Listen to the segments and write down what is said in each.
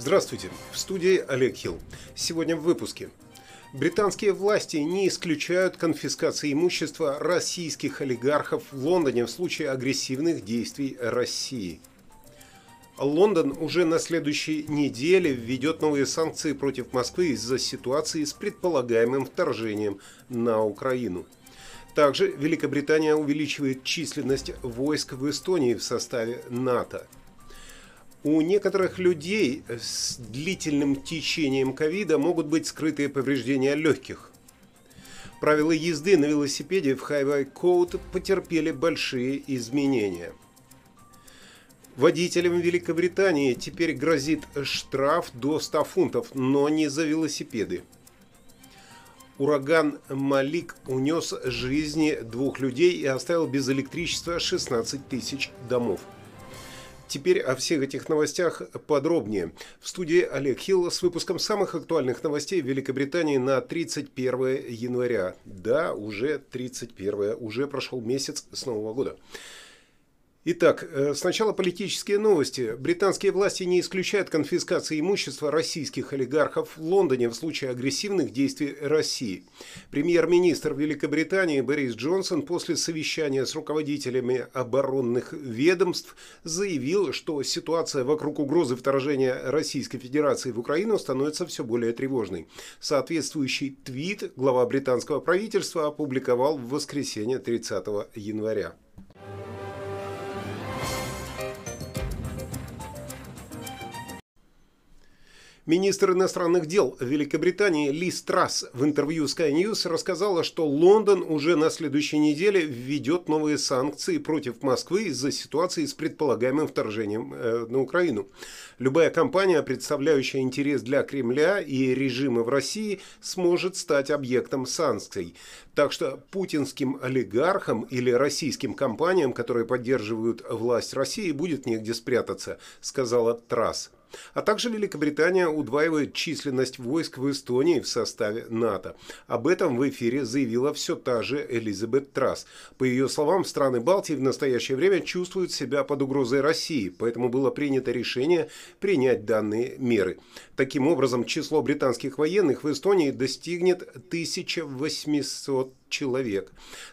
Здравствуйте, в студии Олег Хилл. Сегодня в выпуске. Британские власти не исключают конфискации имущества российских олигархов в Лондоне в случае агрессивных действий России. Лондон уже на следующей неделе введет новые санкции против Москвы из-за ситуации с предполагаемым вторжением на Украину. Также Великобритания увеличивает численность войск в Эстонии в составе НАТО – у некоторых людей с длительным течением ковида могут быть скрытые повреждения легких. Правила езды на велосипеде в Highway Code потерпели большие изменения. Водителям Великобритании теперь грозит штраф до 100 фунтов, но не за велосипеды. Ураган Малик унес жизни двух людей и оставил без электричества 16 тысяч домов. Теперь о всех этих новостях подробнее. В студии Олег Хилл с выпуском самых актуальных новостей Великобритании на 31 января. Да, уже 31, уже прошел месяц с Нового года. Итак, э, сначала политические новости. Британские власти не исключают конфискации имущества российских олигархов в Лондоне в случае агрессивных действий России. Премьер-министр Великобритании Борис Джонсон после совещания с руководителями оборонных ведомств заявил, что ситуация вокруг угрозы вторжения Российской Федерации в Украину становится все более тревожной. Соответствующий твит глава британского правительства опубликовал в воскресенье 30 января. Министр иностранных дел Великобритании Ли Страс в интервью Sky News рассказала, что Лондон уже на следующей неделе введет новые санкции против Москвы из-за ситуации с предполагаемым вторжением э, на Украину. Любая компания, представляющая интерес для Кремля и режима в России, сможет стать объектом санкций. Так что путинским олигархам или российским компаниям, которые поддерживают власть России, будет негде спрятаться, сказала Трасс. А также Великобритания удваивает численность войск в Эстонии в составе НАТО. Об этом в эфире заявила все та же Элизабет Трасс. По ее словам, страны Балтии в настоящее время чувствуют себя под угрозой России, поэтому было принято решение принять данные меры. Таким образом, число британских военных в Эстонии достигнет 1800 человек.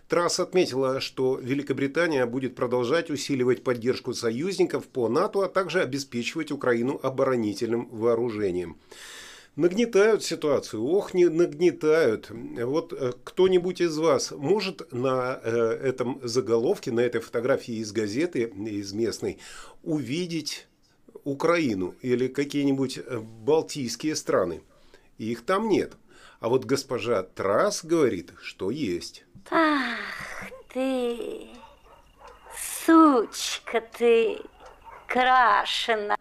Трасс отметила, что Великобритания будет продолжать усиливать поддержку союзников по НАТО, а также обеспечивать Украину оборонительным вооружением. Нагнетают ситуацию, ох, не нагнетают. Вот э, кто-нибудь из вас может на э, этом заголовке, на этой фотографии из газеты, из местной, увидеть Украину или какие-нибудь э, балтийские страны? Их там нет. А вот госпожа Трас говорит, что есть. Ах ты, сучка ты, крашена.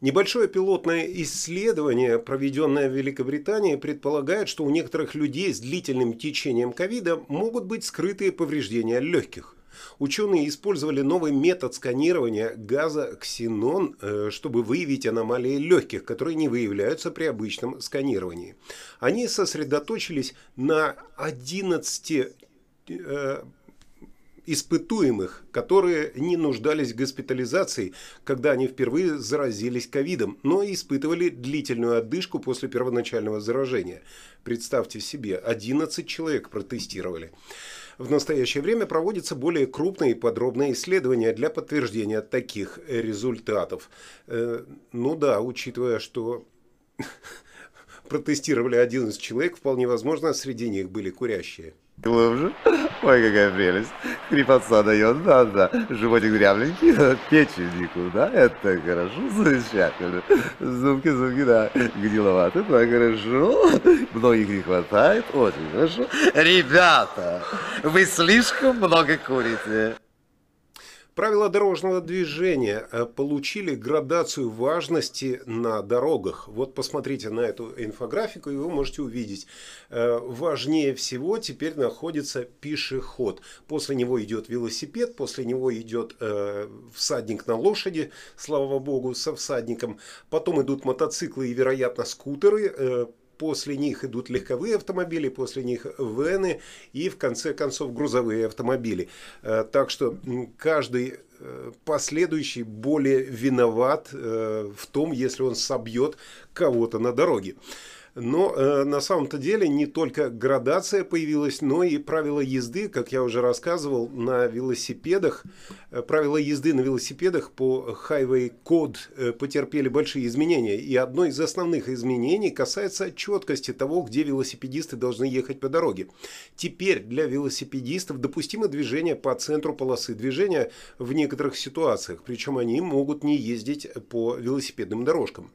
Небольшое пилотное исследование, проведенное в Великобритании, предполагает, что у некоторых людей с длительным течением ковида могут быть скрытые повреждения легких. Ученые использовали новый метод сканирования газа ксенон, э, чтобы выявить аномалии легких, которые не выявляются при обычном сканировании. Они сосредоточились на 11 э, испытуемых, которые не нуждались в госпитализации, когда они впервые заразились ковидом, но испытывали длительную отдышку после первоначального заражения. Представьте себе, 11 человек протестировали. В настоящее время проводятся более крупные и подробные исследования для подтверждения таких результатов. Э, ну да, учитывая, что протестировали 11 человек, вполне возможно, среди них были курящие. Глубже. Ой, какая прелесть. Хрипотца дает, да-да. Животик дрябленький, печень никуда. Это хорошо, замечательно. Зубки, зубки, да. Гниловаты, так хорошо. Многих не хватает, очень хорошо. Ребята, вы слишком много курите. Правила дорожного движения э, получили градацию важности на дорогах. Вот посмотрите на эту инфографику, и вы можете увидеть. Э, важнее всего теперь находится пешеход. После него идет велосипед, после него идет э, всадник на лошади, слава богу, со всадником. Потом идут мотоциклы и, вероятно, скутеры после них идут легковые автомобили, после них вены и в конце концов грузовые автомобили. Э, так что каждый э, последующий более виноват э, в том, если он собьет кого-то на дороге. Но э, на самом-то деле не только градация появилась, но и правила езды, как я уже рассказывал, на велосипедах. Э, правила езды на велосипедах по Highway Code э, потерпели большие изменения. И одно из основных изменений касается четкости того, где велосипедисты должны ехать по дороге. Теперь для велосипедистов допустимо движение по центру полосы движения в некоторых ситуациях, причем они могут не ездить по велосипедным дорожкам.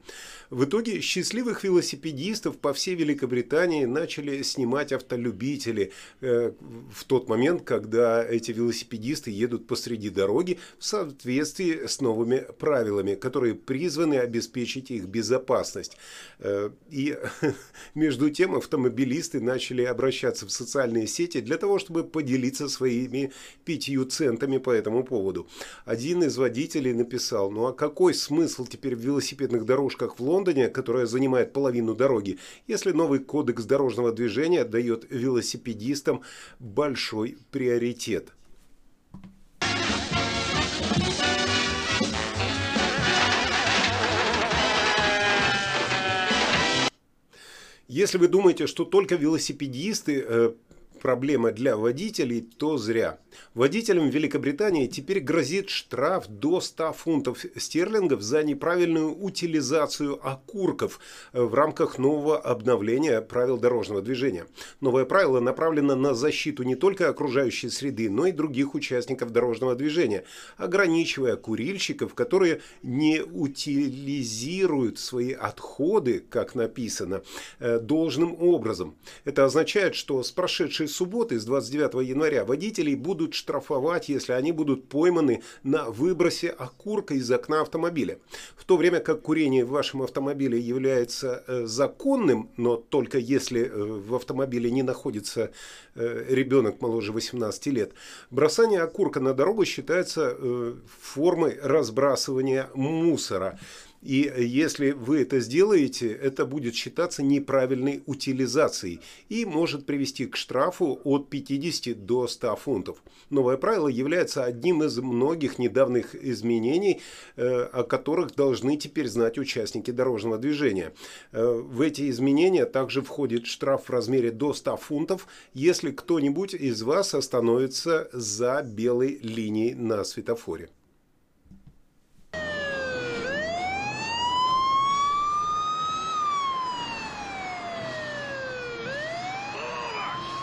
В итоге счастливых велосипедистов по всей Великобритании начали снимать автолюбители э, в тот момент, когда эти велосипедисты едут посреди дороги в соответствии с новыми правилами, которые призваны обеспечить их безопасность. Э, и между тем автомобилисты начали обращаться в социальные сети для того, чтобы поделиться своими пятью центами по этому поводу. Один из водителей написал, ну а какой смысл теперь в велосипедных дорожках в Лондоне, которая занимает половину дороги, если новый кодекс дорожного движения дает велосипедистам большой приоритет. Если вы думаете, что только велосипедисты э, проблема для водителей, то зря. Водителям Великобритании теперь грозит штраф до 100 фунтов стерлингов за неправильную утилизацию окурков э, в рамках нового обновления правил дорожного движения. Новое правило направлено на защиту не только окружающей среды, но и других участников дорожного движения, ограничивая курильщиков, которые не утилизируют свои отходы, как написано, э, должным образом. Это означает, что с прошедшей субботы, с 29 января, водителей будут штрафовать, если они будут пойманы на выбросе окурка из окна автомобиля. В то время как курение в вашем автомобиле является э, законным, но только если э, в автомобиле не находится э, ребенок моложе 18 лет, бросание окурка на дорогу считается формой разбрасывания мусора. И если вы это сделаете, это будет считаться неправильной утилизацией и может привести к штрафу от 50 до 100 фунтов. Новое правило является одним из многих недавних изменений, э, о которых должны теперь знать участники дорожного движения. Э, в эти изменения также входит штраф в размере до 100 фунтов, если кто-нибудь из вас остановится за белой линией на светофоре.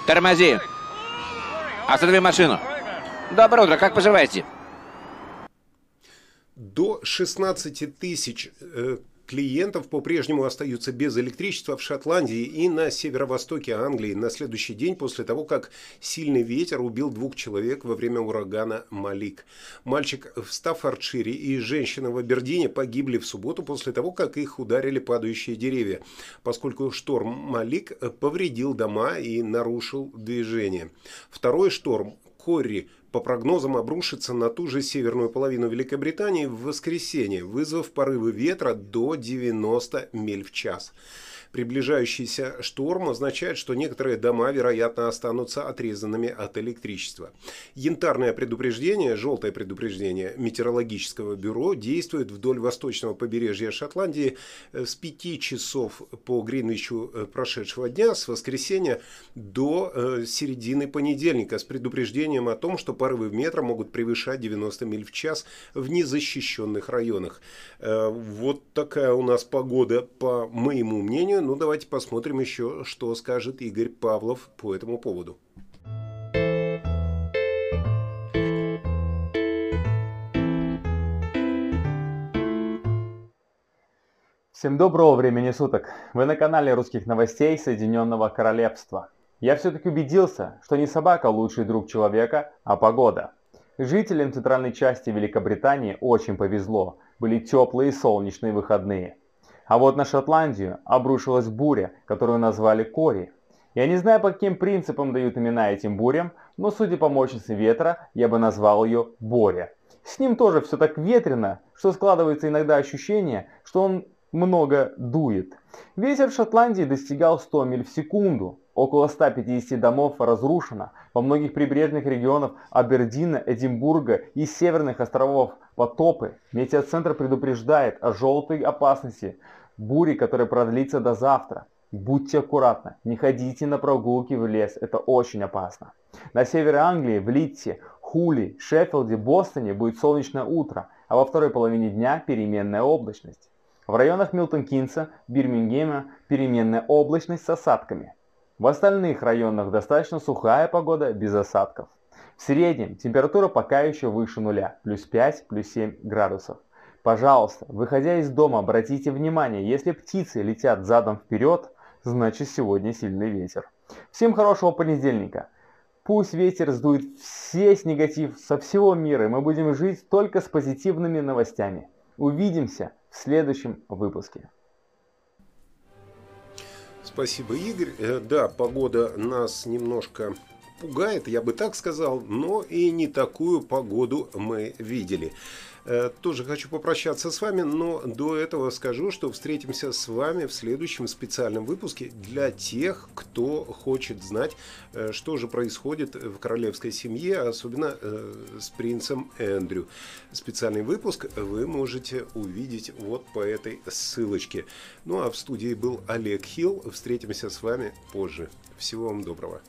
Тормози! Останови машину! Доброе утро, как поживаете? До 16 тысяч э, клиентов по-прежнему остаются без электричества в Шотландии и на северо-востоке Англии на следующий день после того, как сильный ветер убил двух человек во время урагана Малик. Мальчик в Стаффордшире и женщина в Абердине погибли в субботу после того, как их ударили падающие деревья, поскольку шторм Малик повредил дома и нарушил движение. Второй шторм Корри по прогнозам обрушится на ту же северную половину Великобритании в воскресенье, вызвав порывы ветра до 90 миль в час. Приближающийся шторм означает, что некоторые дома, вероятно, останутся отрезанными от электричества. Янтарное предупреждение, желтое предупреждение метеорологического бюро действует вдоль восточного побережья Шотландии э, с 5 часов по Гринвичу э, прошедшего дня, с воскресенья до э, середины понедельника, с предупреждением о том, что порывы ветра могут превышать 90 миль в час в незащищенных районах. Вот такая у нас погода, по моему мнению. Ну, давайте посмотрим еще, что скажет Игорь Павлов по этому поводу. Всем доброго времени суток! Вы на канале русских новостей Соединенного Королевства. Я все-таки убедился, что не собака лучший друг человека, а погода. Жителям центральной части Великобритании очень повезло, были теплые солнечные выходные. А вот на Шотландию обрушилась буря, которую назвали Кори. Я не знаю, по каким принципам дают имена этим бурям, но судя по мощности ветра, я бы назвал ее Боря. С ним тоже все так ветрено, что складывается иногда ощущение, что он много дует. Ветер в Шотландии достигал 100 миль в секунду. Около 150 домов разрушено. Во многих прибрежных регионах Абердина, Эдинбурга и северных островов потопы. Метеоцентр предупреждает о желтой опасности бури, которая продлится до завтра. Будьте аккуратны, не ходите на прогулки в лес, это очень опасно. На севере Англии, в Литте, Хули, Шеффилде, Бостоне будет солнечное утро, а во второй половине дня переменная облачность. В районах Милтон-Кинса, Бирмингема переменная облачность с осадками. В остальных районах достаточно сухая погода без осадков. В среднем температура пока еще выше нуля, плюс 5, плюс 7 градусов. Пожалуйста, выходя из дома, обратите внимание, если птицы летят задом вперед, значит сегодня сильный ветер. Всем хорошего понедельника. Пусть ветер сдует весь негатив со всего мира, и мы будем жить только с позитивными новостями. Увидимся в следующем выпуске. Спасибо, Игорь. Э, да, погода нас немножко пугает, я бы так сказал, но и не такую погоду мы видели. Э, тоже хочу попрощаться с вами, но до этого скажу, что встретимся с вами в следующем специальном выпуске для тех, кто хочет знать, э, что же происходит в королевской семье, особенно э, с принцем Эндрю. Специальный выпуск вы можете увидеть вот по этой ссылочке. Ну а в студии был Олег Хилл. Встретимся с вами позже. Всего вам доброго.